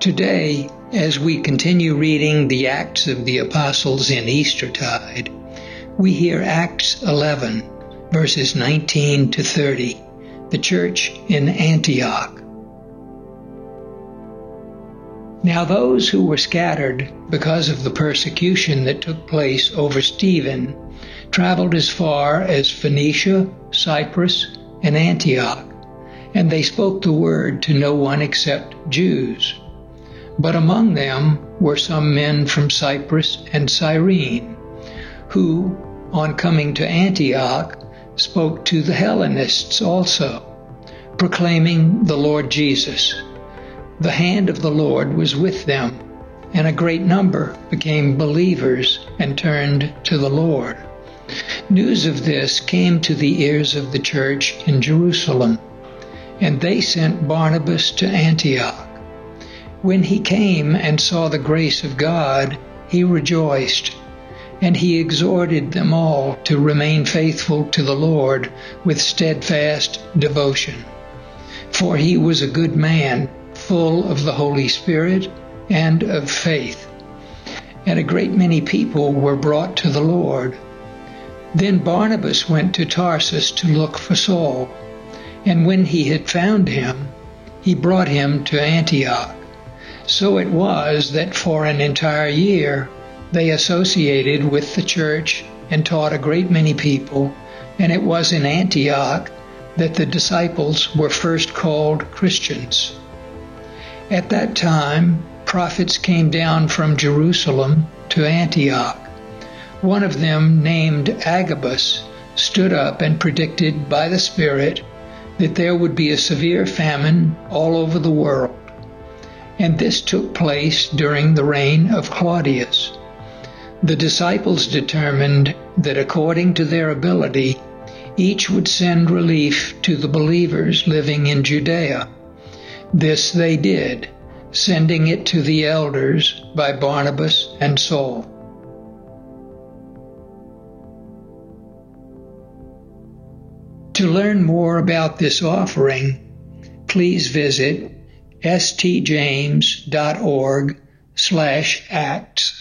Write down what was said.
Today, as we continue reading the Acts of the Apostles in Eastertide, we hear Acts 11, verses 19 to 30, the church in Antioch. Now, those who were scattered because of the persecution that took place over Stephen traveled as far as Phoenicia, Cyprus, and Antioch, and they spoke the word to no one except Jews. But among them were some men from Cyprus and Cyrene, who, on coming to Antioch, spoke to the Hellenists also, proclaiming the Lord Jesus. The hand of the Lord was with them, and a great number became believers and turned to the Lord. News of this came to the ears of the church in Jerusalem, and they sent Barnabas to Antioch. When he came and saw the grace of God, he rejoiced, and he exhorted them all to remain faithful to the Lord with steadfast devotion. For he was a good man, full of the Holy Spirit and of faith. And a great many people were brought to the Lord. Then Barnabas went to Tarsus to look for Saul, and when he had found him, he brought him to Antioch. So it was that for an entire year they associated with the church and taught a great many people, and it was in Antioch that the disciples were first called Christians. At that time, prophets came down from Jerusalem to Antioch. One of them, named Agabus, stood up and predicted by the Spirit that there would be a severe famine all over the world and this took place during the reign of Claudius. The disciples determined that according to their ability, each would send relief to the believers living in Judea. This they did, sending it to the elders by Barnabas and Saul. To learn more about this offering, please visit stjames.org slash acts.